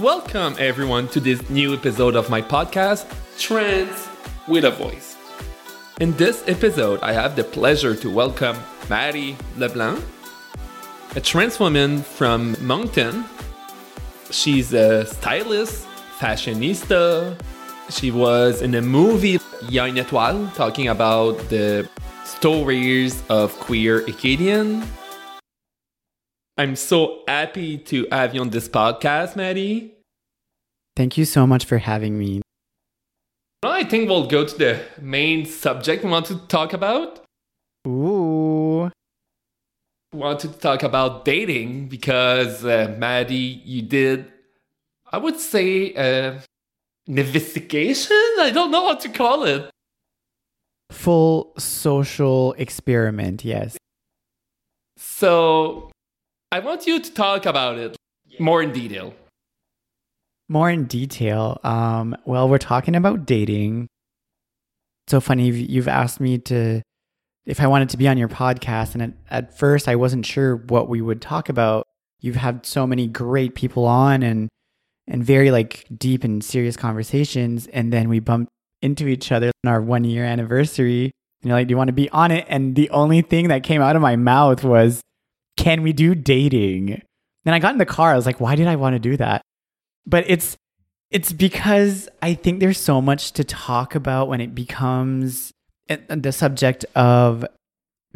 Welcome, everyone, to this new episode of my podcast, Trans with a Voice. In this episode, I have the pleasure to welcome Marie Leblanc, a trans woman from Moncton. She's a stylist, fashionista. She was in a movie, Y'a une étoile, talking about the stories of queer Acadian. I'm so happy to have you on this podcast, Matty. Thank you so much for having me. I think we'll go to the main subject we want to talk about. Ooh. We want to talk about dating because, uh, Matty, you did, I would say, uh, an investigation? I don't know what to call it. Full social experiment, yes. So, I want you to talk about it more in detail. More in detail. Um, well, we're talking about dating. So funny, you've, you've asked me to if I wanted to be on your podcast, and at, at first I wasn't sure what we would talk about. You've had so many great people on, and and very like deep and serious conversations, and then we bumped into each other on our one year anniversary. And you're like, "Do you want to be on it?" And the only thing that came out of my mouth was, "Can we do dating?" Then I got in the car. I was like, "Why did I want to do that?" but it's it's because I think there's so much to talk about when it becomes uh, uh, the subject of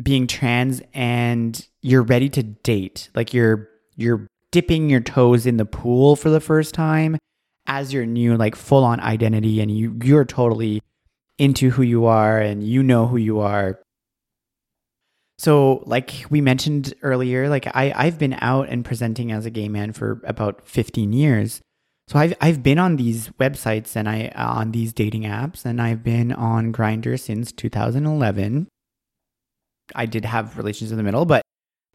being trans and you're ready to date. Like you're you're dipping your toes in the pool for the first time as your new like full on identity and you you're totally into who you are and you know who you are. So like we mentioned earlier, like I I've been out and presenting as a gay man for about 15 years. So I've I've been on these websites and I uh, on these dating apps and I've been on Grindr since 2011. I did have relations in the middle, but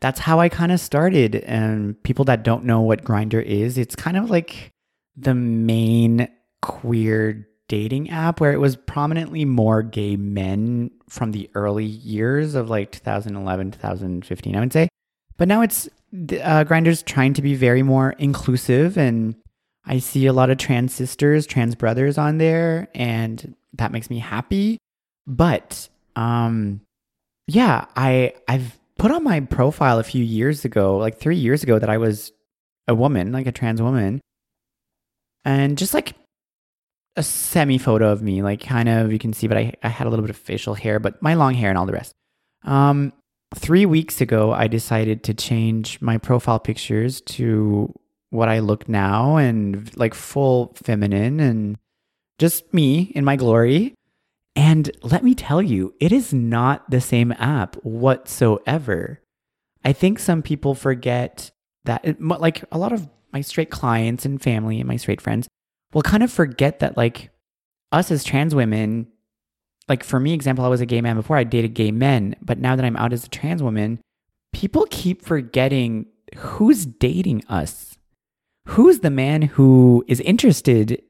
that's how I kind of started. And people that don't know what Grindr is, it's kind of like the main queer dating app where it was prominently more gay men from the early years of like 2011, 2015, I would say. But now it's uh, Grindr's trying to be very more inclusive and I see a lot of trans sisters, trans brothers on there, and that makes me happy. But um, yeah, I I've put on my profile a few years ago, like three years ago, that I was a woman, like a trans woman, and just like a semi photo of me, like kind of you can see, but I, I had a little bit of facial hair, but my long hair and all the rest. Um, three weeks ago, I decided to change my profile pictures to what I look now and like full feminine and just me in my glory. And let me tell you, it is not the same app whatsoever. I think some people forget that, it, like a lot of my straight clients and family and my straight friends will kind of forget that, like, us as trans women, like for me, example, I was a gay man before I dated gay men, but now that I'm out as a trans woman, people keep forgetting who's dating us who's the man who is interested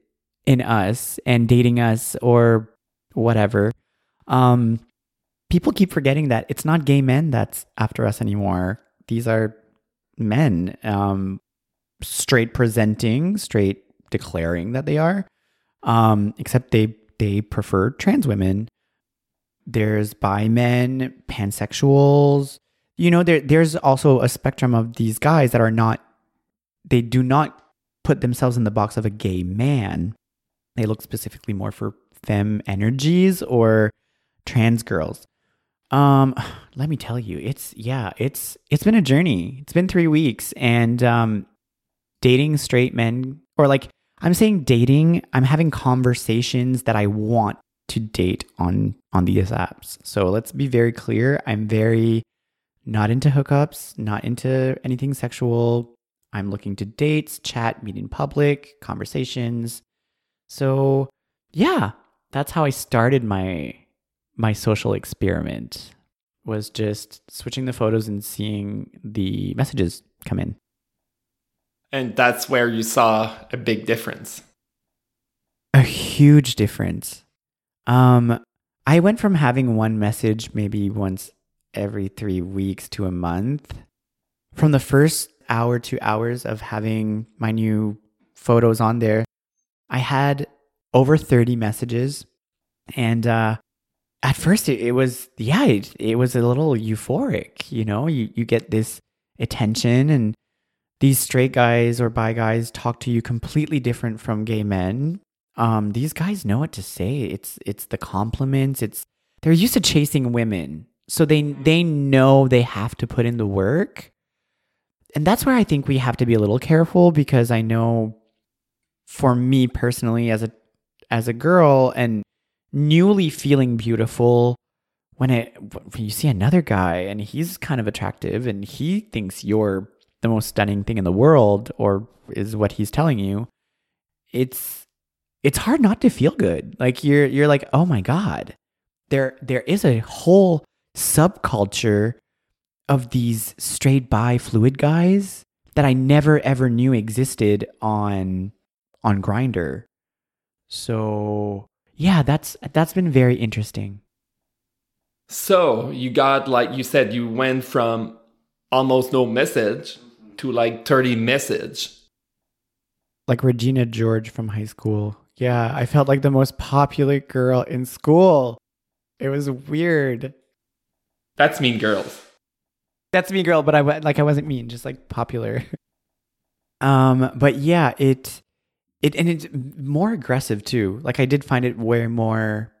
in us and dating us or whatever. Um, people keep forgetting that it's not gay men that's after us anymore. These are men, um, straight presenting, straight declaring that they are. Um, except they they prefer trans women. There's bi men, pansexuals. You know, there there's also a spectrum of these guys that are not they do not put themselves in the box of a gay man. They look specifically more for femme energies or trans girls. Um, let me tell you, it's yeah, it's it's been a journey. It's been 3 weeks and um dating straight men or like I'm saying dating, I'm having conversations that I want to date on on these apps. So let's be very clear, I'm very not into hookups, not into anything sexual, I'm looking to dates, chat, meet in public, conversations. So, yeah, that's how I started my my social experiment was just switching the photos and seeing the messages come in. And that's where you saw a big difference. A huge difference. Um I went from having one message maybe once every 3 weeks to a month. From the first hour, to hours of having my new photos on there. I had over 30 messages. And uh, at first, it, it was, yeah, it, it was a little euphoric. You know, you, you get this attention, and these straight guys or bi guys talk to you completely different from gay men. Um, these guys know what to say. It's it's the compliments. It's they're used to chasing women, so they they know they have to put in the work and that's where I think we have to be a little careful because I know for me personally as a as a girl and newly feeling beautiful when it when you see another guy and he's kind of attractive and he thinks you're the most stunning thing in the world or is what he's telling you it's it's hard not to feel good like you're you're like oh my god there there is a whole subculture of these straight bi fluid guys that I never ever knew existed on on Grindr. So yeah, that's that's been very interesting. So you got like you said, you went from almost no message to like 30 message. Like Regina George from high school. Yeah, I felt like the most popular girl in school. It was weird. That's mean girls. That's me, girl. But I like I wasn't mean, just like popular. um, but yeah, it it and it's more aggressive too. Like I did find it way more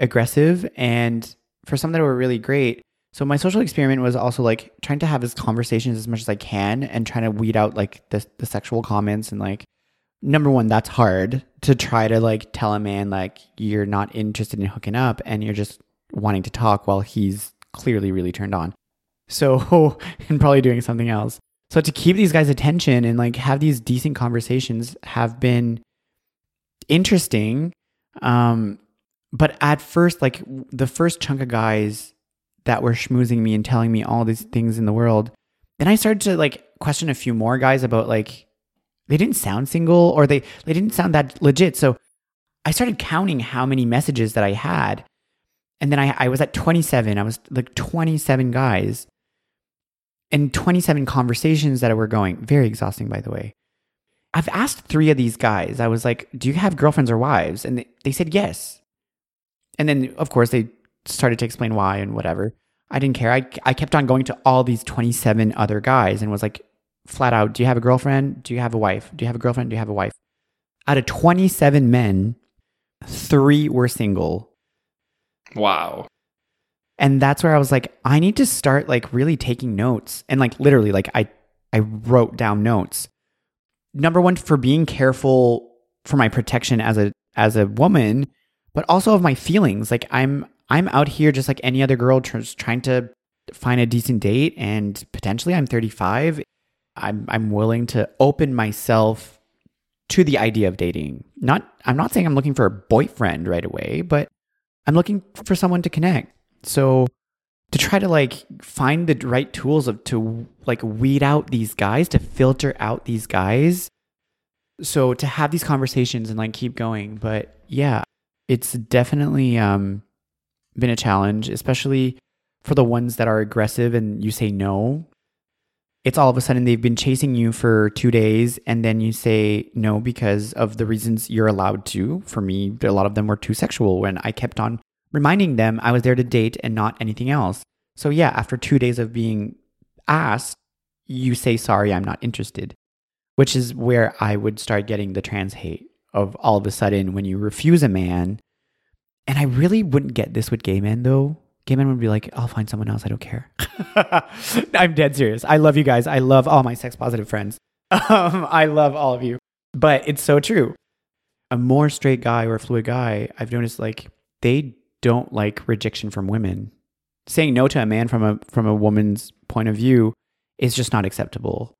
aggressive, and for some that were really great. So my social experiment was also like trying to have these conversations as much as I can, and trying to weed out like the the sexual comments and like number one, that's hard to try to like tell a man like you're not interested in hooking up and you're just wanting to talk while he's clearly really turned on. So, and probably doing something else. So to keep these guys' attention and like have these decent conversations have been interesting. Um, but at first, like the first chunk of guys that were schmoozing me and telling me all these things in the world, then I started to like question a few more guys about like they didn't sound single or they they didn't sound that legit. So I started counting how many messages that I had. And then I, I was at 27. I was like 27 guys and 27 conversations that were going. Very exhausting, by the way. I've asked three of these guys, I was like, do you have girlfriends or wives? And they, they said yes. And then, of course, they started to explain why and whatever. I didn't care. I, I kept on going to all these 27 other guys and was like, flat out, do you have a girlfriend? Do you have a wife? Do you have a girlfriend? Do you have a wife? Out of 27 men, three were single. Wow. And that's where I was like, I need to start like really taking notes. And like literally, like I I wrote down notes. Number one, for being careful for my protection as a as a woman, but also of my feelings. Like I'm I'm out here just like any other girl just trying to find a decent date and potentially I'm 35. I'm I'm willing to open myself to the idea of dating. Not I'm not saying I'm looking for a boyfriend right away, but I'm looking for someone to connect. So to try to like find the right tools of to like weed out these guys, to filter out these guys. So to have these conversations and like keep going. But yeah, it's definitely um been a challenge, especially for the ones that are aggressive and you say no. It's all of a sudden they've been chasing you for two days and then you say no because of the reasons you're allowed to. For me, a lot of them were too sexual when I kept on reminding them I was there to date and not anything else. So, yeah, after two days of being asked, you say, sorry, I'm not interested, which is where I would start getting the trans hate of all of a sudden when you refuse a man. And I really wouldn't get this with gay men though. Gay men would be like, I'll find someone else. I don't care. I'm dead serious. I love you guys. I love all my sex positive friends. Um, I love all of you. But it's so true. A more straight guy or a fluid guy, I've noticed like they don't like rejection from women. Saying no to a man from a from a woman's point of view is just not acceptable.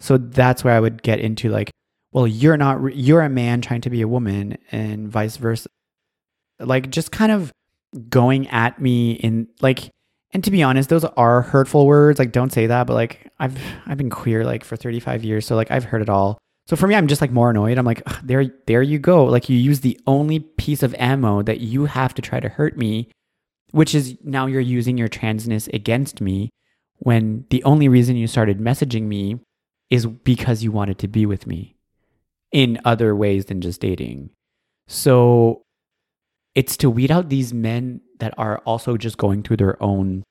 So that's where I would get into like, well, you're not you're a man trying to be a woman and vice versa. Like just kind of going at me in like and to be honest, those are hurtful words. Like don't say that, but like I've I've been queer like for 35 years, so like I've heard it all. So for me, I'm just like more annoyed. I'm like, there, there you go. Like you use the only piece of ammo that you have to try to hurt me, which is now you're using your transness against me when the only reason you started messaging me is because you wanted to be with me. in other ways than just dating. So it's to weed out these men that are also just going through their own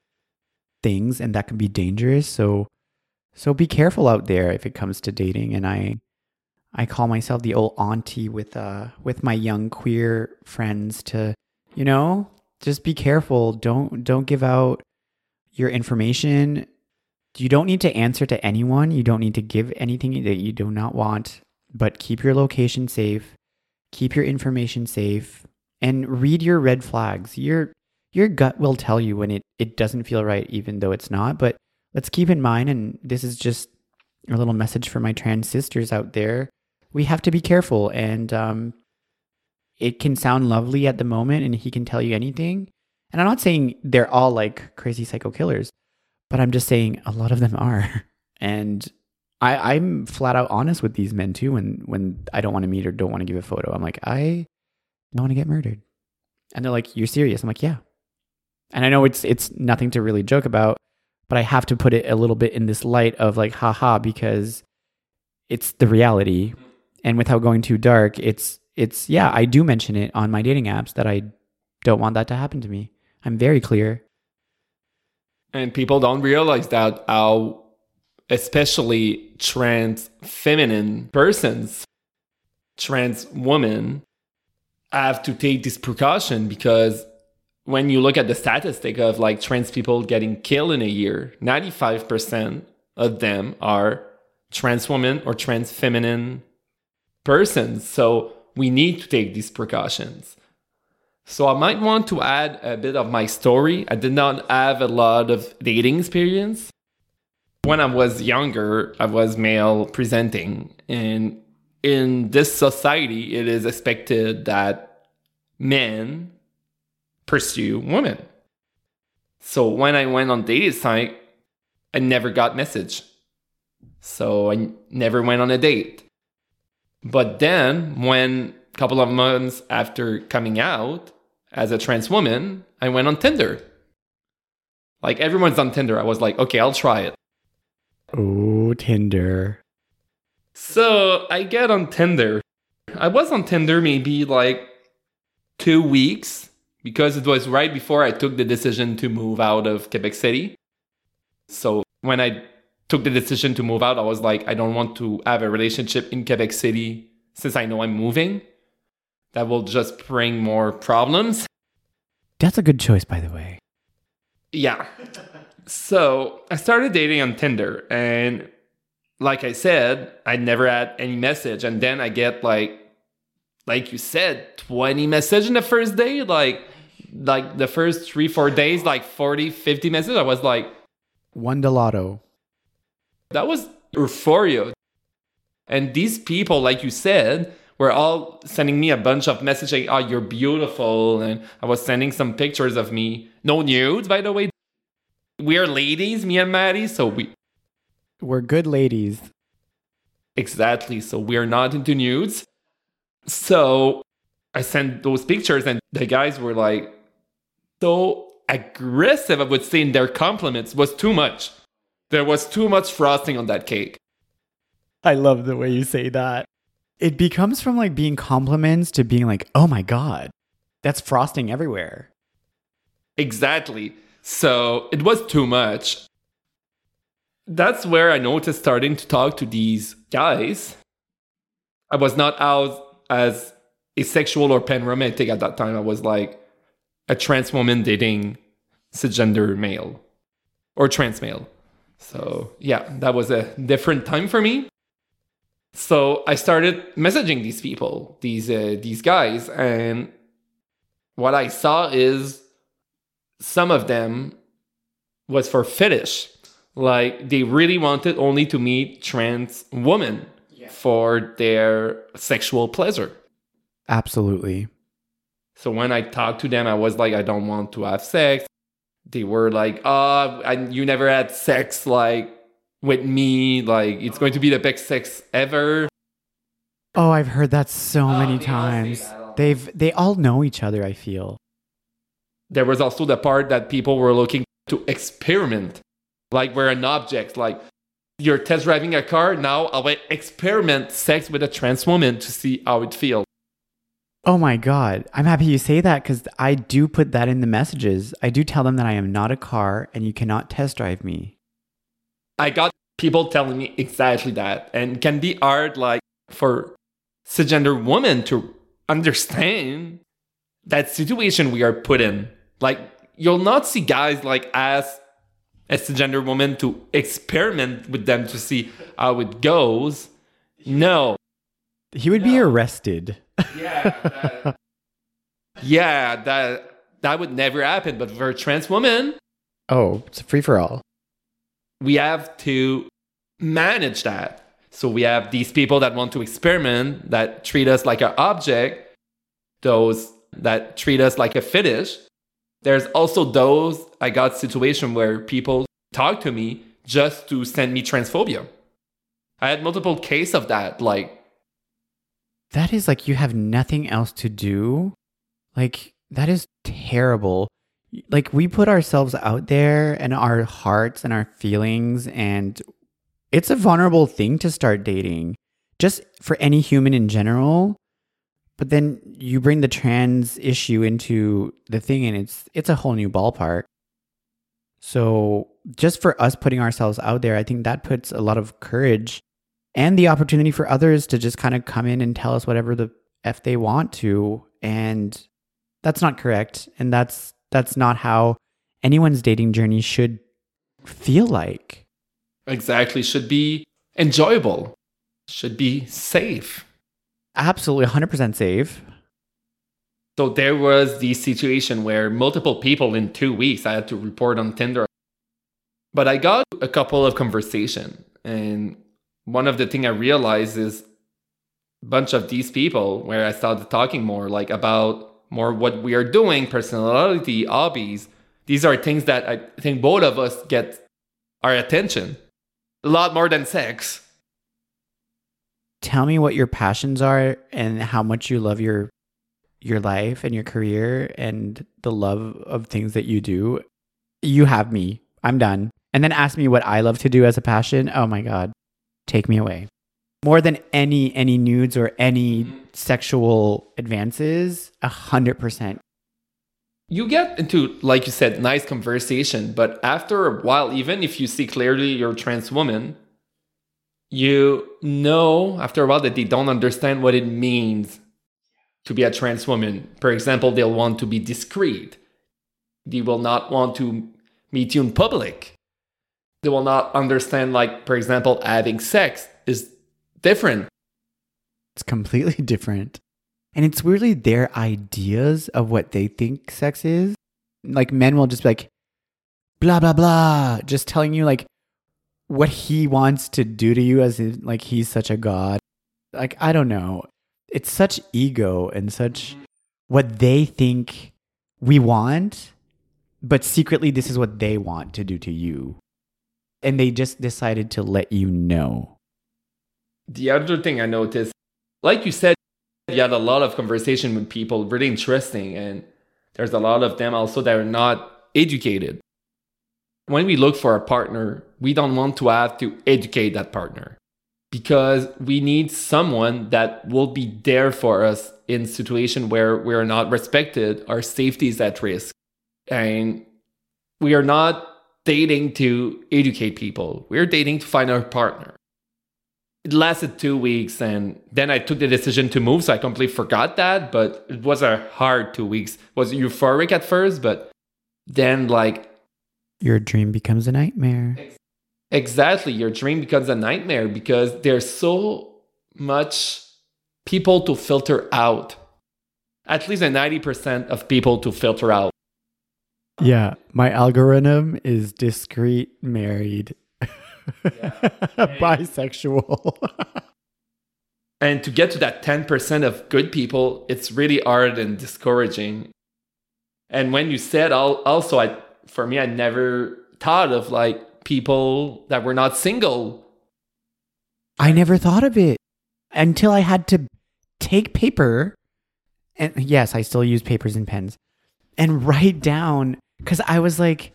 things and that can be dangerous. So so be careful out there if it comes to dating and I I call myself the old auntie with uh with my young queer friends to you know, just be careful. Don't don't give out your information. You don't need to answer to anyone. You don't need to give anything that you do not want, but keep your location safe. Keep your information safe and read your red flags. Your your gut will tell you when it it doesn't feel right even though it's not, but let's keep in mind and this is just a little message for my trans sisters out there. We have to be careful and um it can sound lovely at the moment and he can tell you anything. And I'm not saying they're all like crazy psycho killers, but I'm just saying a lot of them are. And I, I'm flat out honest with these men too when when I don't want to meet or don't want to give a photo. I'm like, I don't want to get murdered. And they're like, You're serious? I'm like, Yeah. And I know it's it's nothing to really joke about, but I have to put it a little bit in this light of like, haha, because it's the reality. And without going too dark, it's it's yeah, I do mention it on my dating apps that I don't want that to happen to me. I'm very clear. And people don't realize that how especially trans feminine persons, trans women have to take this precaution because when you look at the statistic of like trans people getting killed in a year, 95% of them are trans women or trans feminine persons. So we need to take these precautions. So I might want to add a bit of my story. I did not have a lot of dating experience. When I was younger, I was male presenting. And in this society, it is expected that men pursue women. So when I went on dating site, I never got message. So I never went on a date. But then, when a couple of months after coming out as a trans woman, I went on Tinder. Like everyone's on Tinder. I was like, okay, I'll try it. Oh, Tinder. So I get on Tinder. I was on Tinder maybe like two weeks because it was right before I took the decision to move out of Quebec City. So when I took the decision to move out, I was like, I don't want to have a relationship in Quebec City since I know I'm moving. That will just bring more problems. That's a good choice, by the way. Yeah. So I started dating on Tinder, and like I said, I never had any message. And then I get like, like you said, 20 message in the first day. Like, like the first three, four days, like 40, 50 messages. I was like, one lotto. That was euphoria. And these people, like you said, were all sending me a bunch of messages. Oh, you're beautiful. And I was sending some pictures of me. No nudes, by the way. We are ladies, me and Matty. So we. We're good ladies. Exactly. So we are not into nudes. So I sent those pictures, and the guys were like so aggressive, I would say, in their compliments was too much. There was too much frosting on that cake. I love the way you say that. It becomes from like being compliments to being like, oh my God, that's frosting everywhere. Exactly. So it was too much. That's where I noticed starting to talk to these guys. I was not out as asexual or panromantic at that time. I was like a trans woman dating cisgender male or trans male. So yeah, that was a different time for me. So I started messaging these people, these uh, these guys, and what I saw is some of them was for fetish. Like they really wanted only to meet trans women yeah. for their sexual pleasure. Absolutely. So when I talked to them, I was like, I don't want to have sex they were like, "Oh, I, you never had sex like with me. Like it's going to be the best sex ever." Oh, I've heard that so oh, many times. They've they all know each other. I feel. There was also the part that people were looking to experiment, like we're an object. Like you're test driving a car. Now I'll experiment sex with a trans woman to see how it feels. Oh my God. I'm happy you say that because I do put that in the messages. I do tell them that I am not a car and you cannot test drive me. I got people telling me exactly that and can be hard like for cisgender women to understand that situation we are put in. Like you'll not see guys like ask a cisgender woman to experiment with them to see how it goes. No. He would no. be arrested. Yeah. That, yeah, that that would never happen. But for a trans woman, oh, it's a free for all. We have to manage that. So we have these people that want to experiment, that treat us like an object, those that treat us like a fetish. There's also those I got situation where people talk to me just to send me transphobia. I had multiple case of that. Like that is like you have nothing else to do. Like that is terrible. Like we put ourselves out there and our hearts and our feelings and it's a vulnerable thing to start dating just for any human in general. But then you bring the trans issue into the thing and it's it's a whole new ballpark. So just for us putting ourselves out there, I think that puts a lot of courage and the opportunity for others to just kind of come in and tell us whatever the f they want to. And that's not correct. And that's that's not how anyone's dating journey should feel like. Exactly. Should be enjoyable. Should be safe absolutely 100% safe so there was the situation where multiple people in two weeks i had to report on tinder but i got a couple of conversation and one of the thing I realized is a bunch of these people where I started talking more like about more what we are doing, personality, hobbies. These are things that I think both of us get our attention. A lot more than sex. Tell me what your passions are and how much you love your your life and your career and the love of things that you do. You have me. I'm done. And then ask me what I love to do as a passion. Oh my god take me away. More than any any nudes or any sexual advances, a hundred percent. You get into, like you said, nice conversation, but after a while, even if you see clearly you're a trans woman, you know after a while that they don't understand what it means to be a trans woman. For example, they'll want to be discreet. They will not want to meet you in public they will not understand like for example having sex is different it's completely different and it's weirdly their ideas of what they think sex is like men will just be like blah blah blah just telling you like what he wants to do to you as in, like he's such a god like i don't know it's such ego and such what they think we want but secretly this is what they want to do to you and they just decided to let you know. The other thing I noticed, like you said, you had a lot of conversation with people, really interesting, and there's a lot of them also that are not educated. When we look for a partner, we don't want to have to educate that partner because we need someone that will be there for us in situation where we are not respected, our safety is at risk, and we are not dating to educate people. We are dating to find our partner. It lasted two weeks, and then I took the decision to move, so I completely forgot that. But it was a hard two weeks. It was euphoric at first, but then like your dream becomes a nightmare. Exactly, your dream becomes a nightmare because there's so much people to filter out. At least a 90% of people to filter out. Yeah, my algorithm is discreet, married, bisexual. and to get to that 10% of good people, it's really hard and discouraging. And when you said also, I, for me, I never thought of like people that were not single. I never thought of it until I had to take paper. And yes, I still use papers and pens and write down because I was like,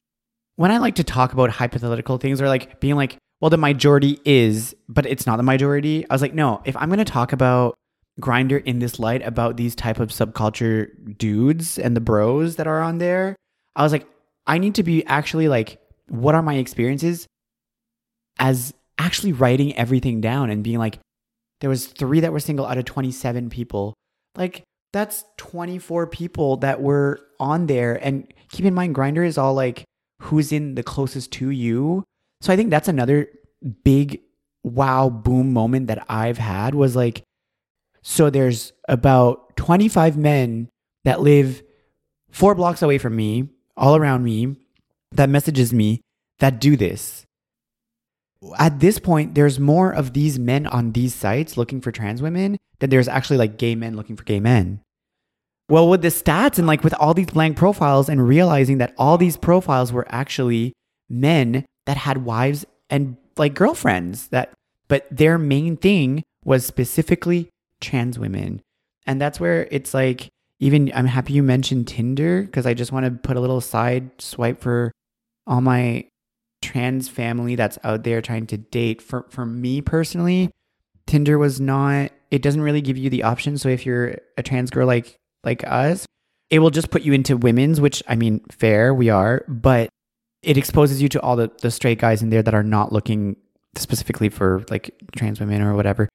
when I like to talk about hypothetical things or like being like, well, the majority is, but it's not the majority. I was like, no, if I'm going to talk about Grindr in this light about these type of subculture dudes and the bros that are on there, I was like, I need to be actually like, what are my experiences as actually writing everything down and being like, there was three that were single out of 27 people. Like that's 24 people that were on there. And keep in mind, Grindr is all like who's in the closest to you. So I think that's another big wow boom moment that I've had was like, so there's about 25 men that live four blocks away from me, all around me, that messages me that do this. At this point, there's more of these men on these sites looking for trans women than there's actually like gay men looking for gay men. Well, with the stats and like with all these blank profiles and realizing that all these profiles were actually men that had wives and like girlfriends that but their main thing was specifically trans women. And that's where it's like even I'm happy you mentioned Tinder because I just want to put a little side swipe for all my trans family that's out there trying to date. For for me personally, Tinder was not it doesn't really give you the option. So if you're a trans girl like like us, it will just put you into women's, which I mean, fair, we are, but it exposes you to all the, the straight guys in there that are not looking specifically for like trans women or whatever.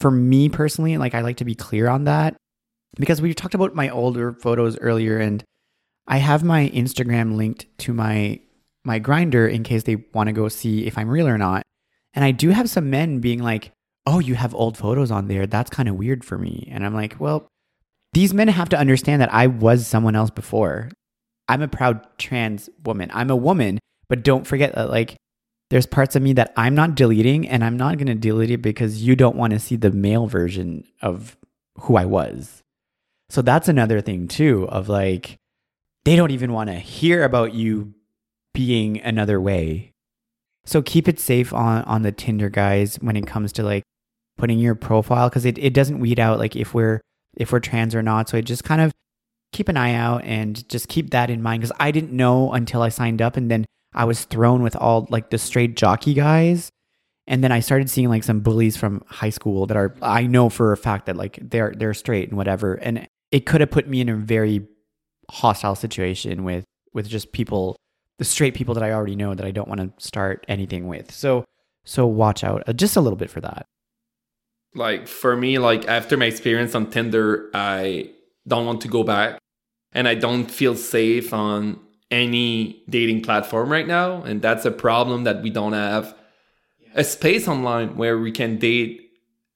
For me personally, like I like to be clear on that because we talked about my older photos earlier and I have my Instagram linked to my my Grindr in case they want to go see if I'm real or not. And I do have some men being like, "Oh, you have old photos on there. That's kind of weird for me." And I'm like, "Well, these men have to understand that I was someone else before. I'm a proud trans woman. I'm a woman, but don't forget that like there's parts of me that I'm not deleting and I'm not going to delete it because you don't want to see the male version of who I was. So that's another thing too of like they don't even want to hear about you being another way. So keep it safe on on the Tinder guys when it comes to like putting your profile cuz it it doesn't weed out like if we're if we're trans or not. So it just kind of keep an eye out and just keep that in mind because I didn't know until I signed up and then I was thrown with all like the straight jockey guys. And then I started seeing like some bullies from high school that are I know for a fact that like they're they're straight and whatever. And it could have put me in a very hostile situation with with just people the straight people that I already know that I don't want to start anything with. So so watch out uh, just a little bit for that. Like for me like after my experience on Tinder, I don't want to go back and I don't feel safe on any dating platform right now. And that's a problem that we don't have a space online where we can date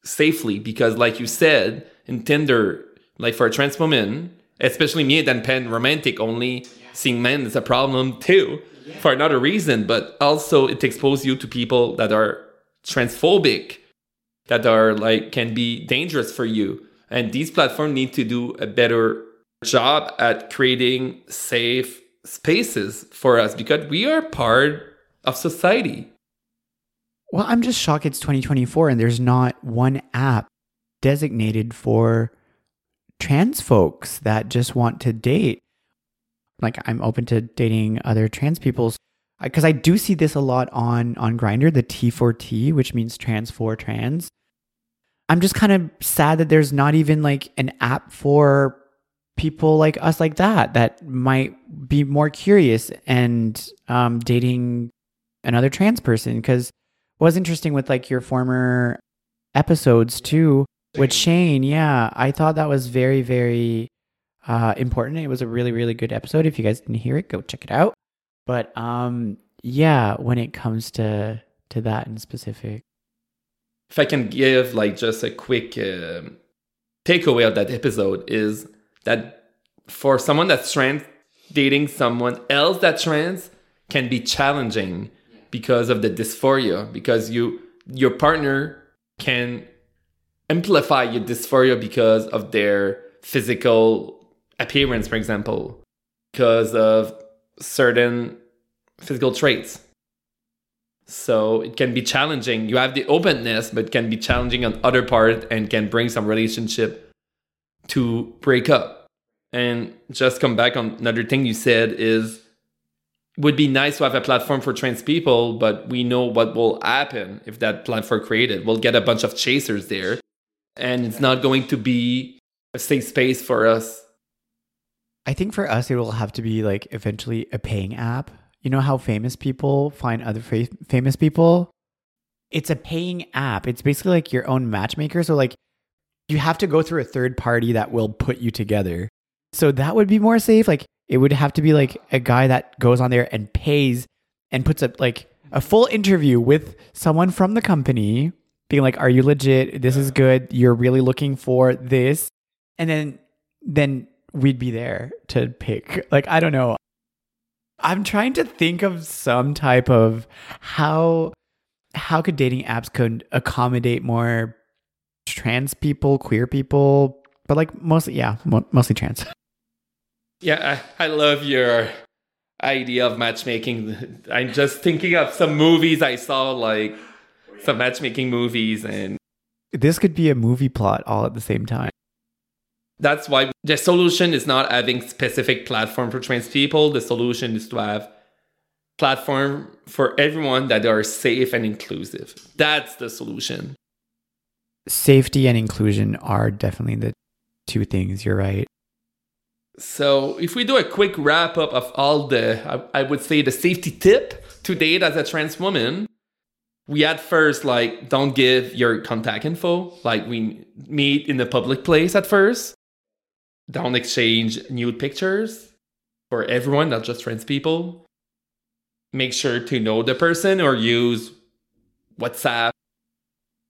safely. Because, like you said, in Tinder, like for a trans woman, especially me that panromantic only, seeing men is a problem too for another reason. But also, it exposes you to people that are transphobic, that are like can be dangerous for you and these platforms need to do a better job at creating safe spaces for us because we are part of society. Well, I'm just shocked it's 2024 and there's not one app designated for trans folks that just want to date. Like I'm open to dating other trans people's because I do see this a lot on on Grindr, the T4T, which means trans for trans. I'm just kind of sad that there's not even like an app for people like us like that that might be more curious and um, dating another trans person because was interesting with like your former episodes too with Shane yeah I thought that was very very uh, important. It was a really really good episode. If you guys didn't hear it go check it out. But um yeah when it comes to to that in specific. If I can give like just a quick uh, takeaway of that episode is that for someone that's trans, dating someone else that's trans can be challenging because of the dysphoria because you your partner can amplify your dysphoria because of their physical appearance for example because of certain physical traits so it can be challenging. You have the openness, but can be challenging on other part and can bring some relationship to break up. And just come back on another thing you said is would be nice to have a platform for trans people, but we know what will happen if that platform created. We'll get a bunch of chasers there, and it's not going to be a safe space for us. I think for us, it will have to be like eventually a paying app. You know how famous people find other fa- famous people? It's a paying app. It's basically like your own matchmaker. So, like, you have to go through a third party that will put you together. So, that would be more safe. Like, it would have to be like a guy that goes on there and pays and puts up like a full interview with someone from the company being like, "Are you legit? This is good. You're really looking for this," and then then we'd be there to pick. Like I don't know. I'm trying to think of some type of how how could dating apps could accommodate more trans people, queer people, but like mostly yeah, mostly trans. Yeah, I, I love your idea of matchmaking. I'm just thinking of some movies I saw, like some matchmaking movies, and this could be a movie plot all at the same time. That's why the solution is not having specific platform for trans people. The solution is to have platform for everyone that are safe and inclusive. That's the solution. Safety and inclusion are definitely the two things. You're right. So, if we do a quick wrap up of all the, I, I, would say, the safety tip to date as a trans woman, we at first, like, don't give your contact info. Like, we meet in a public place at first. Don't exchange nude pictures for everyone, not just trans people. Make sure to know the person or use WhatsApp.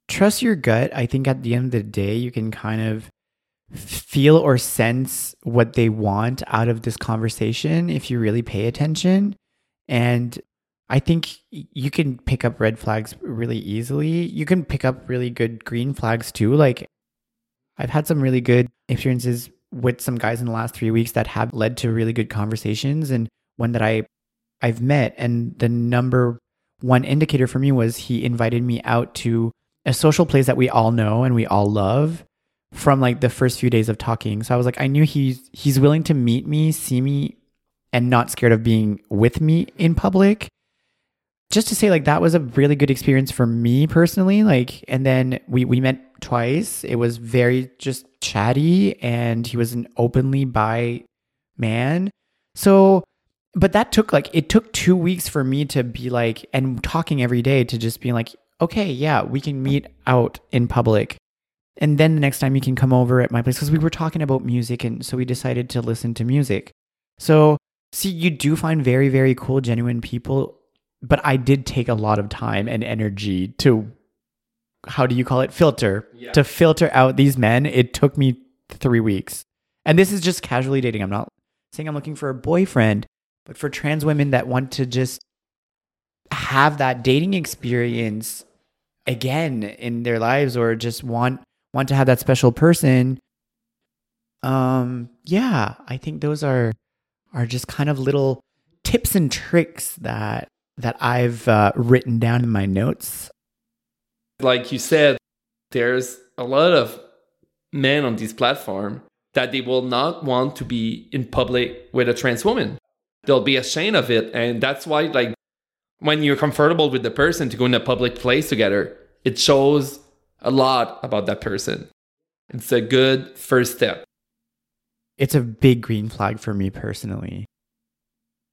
Trust your gut. I think at the end of the day, you can kind of feel or sense what they want out of this conversation if you really pay attention. And I think you can pick up red flags really easily. You can pick up really good green flags too. Like I've had some really good experiences with some guys in the last 3 weeks that have led to really good conversations and one that I I've met and the number one indicator for me was he invited me out to a social place that we all know and we all love from like the first few days of talking. So I was like, I knew he's he's willing to meet me, see me, and not scared of being with me in public. Just to say, like that was a really good experience for me personally. Like, and then we we met twice. It was very just chatty, and he was an openly bi man. So, but that took like it took two weeks for me to be like and talking every day to just be like, okay, yeah, we can meet out in public and then the next time you can come over at my place because we were talking about music and so we decided to listen to music so see you do find very very cool genuine people but i did take a lot of time and energy to how do you call it? Filter. Yeah. to filter out these men. It took me three weeks. And this is just casually dating. I'm not saying i'm looking for a boyfriend but for trans women that want to just have that dating experience again in their lives or just want want to have that special person um yeah i think those are are just kind of little tips and tricks that that i've uh, written down in my notes like you said there's a lot of men on this platform that they will not want to be in public with a trans woman they'll be ashamed of it and that's why like when you're comfortable with the person to go in a public place together it shows a lot about that person. It's a good first step. It's a big green flag for me personally.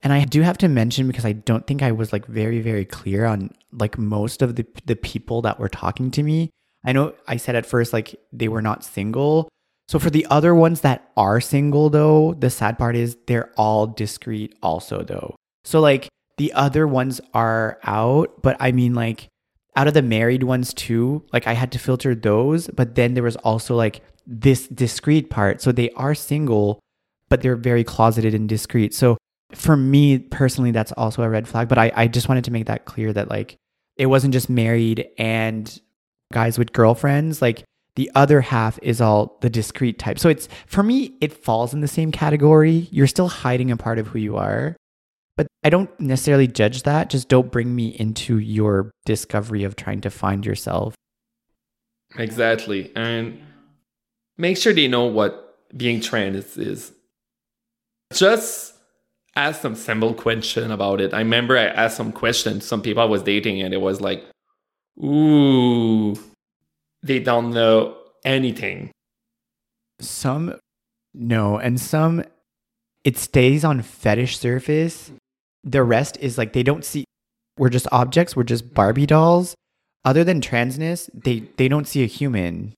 And I do have to mention because I don't think I was like very very clear on like most of the the people that were talking to me. I know I said at first like they were not single. So for the other ones that are single though, the sad part is they're all discreet also though. So like the other ones are out, but I mean like out of the married ones too, like I had to filter those, but then there was also like this discreet part. So they are single, but they're very closeted and discreet. So for me personally, that's also a red flag. But I, I just wanted to make that clear that like it wasn't just married and guys with girlfriends. Like the other half is all the discreet type. So it's for me, it falls in the same category. You're still hiding a part of who you are. But I don't necessarily judge that. Just don't bring me into your discovery of trying to find yourself. Exactly. And make sure they know what being trans is. Just ask some simple question about it. I remember I asked some questions some people I was dating, and it was like, ooh, they don't know anything. Some no, and some it stays on fetish surface. The rest is like they don't see we're just objects, we're just Barbie dolls. Other than transness, they they don't see a human.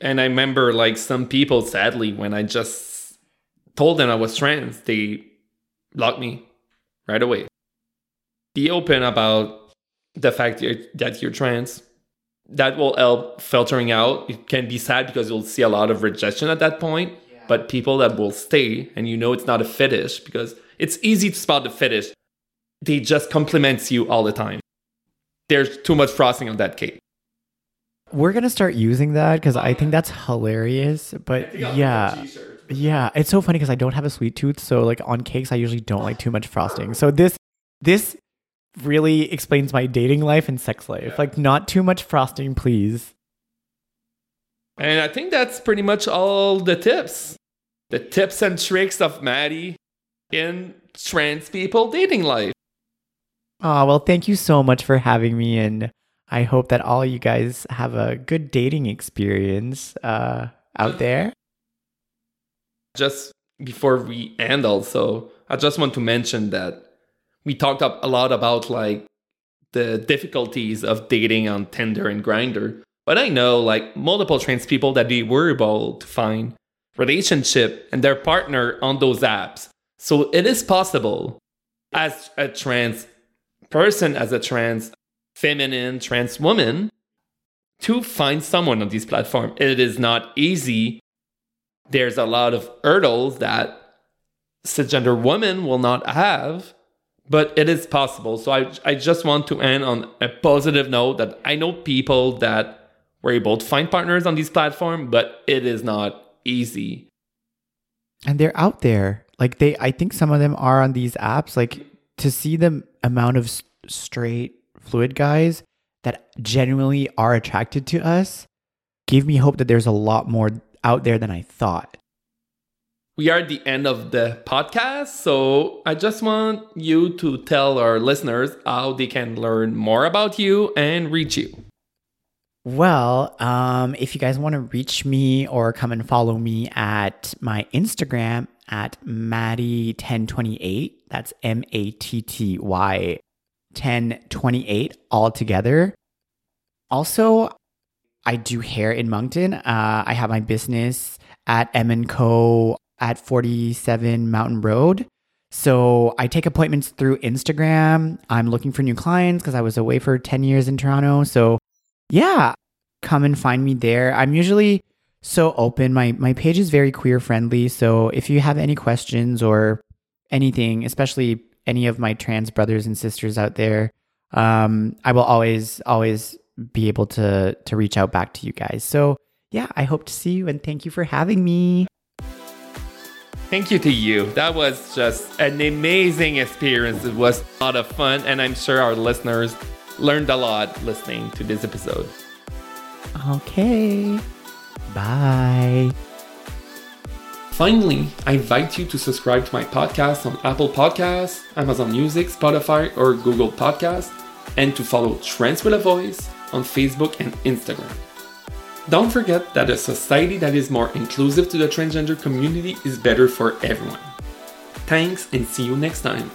And I remember like some people sadly when I just told them I was trans, they blocked me right away. Be open about the fact that you're, that you're trans. That will help filtering out. It can be sad because you'll see a lot of rejection at that point, yeah. but people that will stay and you know it's not a fetish because it's easy to spot the fetish. They just compliments you all the time. There's too much frosting on that cake. We're gonna start using that because I think that's hilarious. But yeah, yeah, it's so funny because I don't have a sweet tooth, so like on cakes I usually don't like too much frosting. So this this really explains my dating life and sex life. Yeah. Like not too much frosting, please. And I think that's pretty much all the tips. The tips and tricks of Matty in trans people dating life. Oh, well, thank you so much for having me. And I hope that all you guys have a good dating experience uh, out there. Just before we end, also, I just want to mention that we talked up a lot about like the difficulties of dating on Tinder and Grindr. But I know like multiple trans people that they were able to find relationship and their partner on those apps. So it is possible as a trans person, as a trans feminine, trans woman, to find someone on these platforms. It is not easy. There's a lot of hurdles that cisgender women will not have, but it is possible. So I, I just want to end on a positive note that I know people that were able to find partners on these platforms, but it is not easy. And they're out there. Like they, I think some of them are on these apps. Like to see the amount of straight fluid guys that genuinely are attracted to us gave me hope that there's a lot more out there than I thought. We are at the end of the podcast, so I just want you to tell our listeners how they can learn more about you and reach you. Well, um, if you guys want to reach me or come and follow me at my Instagram at Matty1028, that's M A T T Y 1028 all together. Also, I do hair in Moncton. Uh, I have my business at M & Co at 47 Mountain Road. So I take appointments through Instagram. I'm looking for new clients because I was away for 10 years in Toronto. So yeah, come and find me there. I'm usually so open. My my page is very queer friendly. So if you have any questions or anything, especially any of my trans brothers and sisters out there, um, I will always, always be able to to reach out back to you guys. So yeah, I hope to see you and thank you for having me. Thank you to you. That was just an amazing experience. It was a lot of fun, and I'm sure our listeners learned a lot listening to this episode. Okay. Bye. Finally, I invite you to subscribe to my podcast on Apple Podcasts, Amazon Music, Spotify, or Google Podcasts, and to follow Trans with a Voice on Facebook and Instagram. Don't forget that a society that is more inclusive to the transgender community is better for everyone. Thanks and see you next time.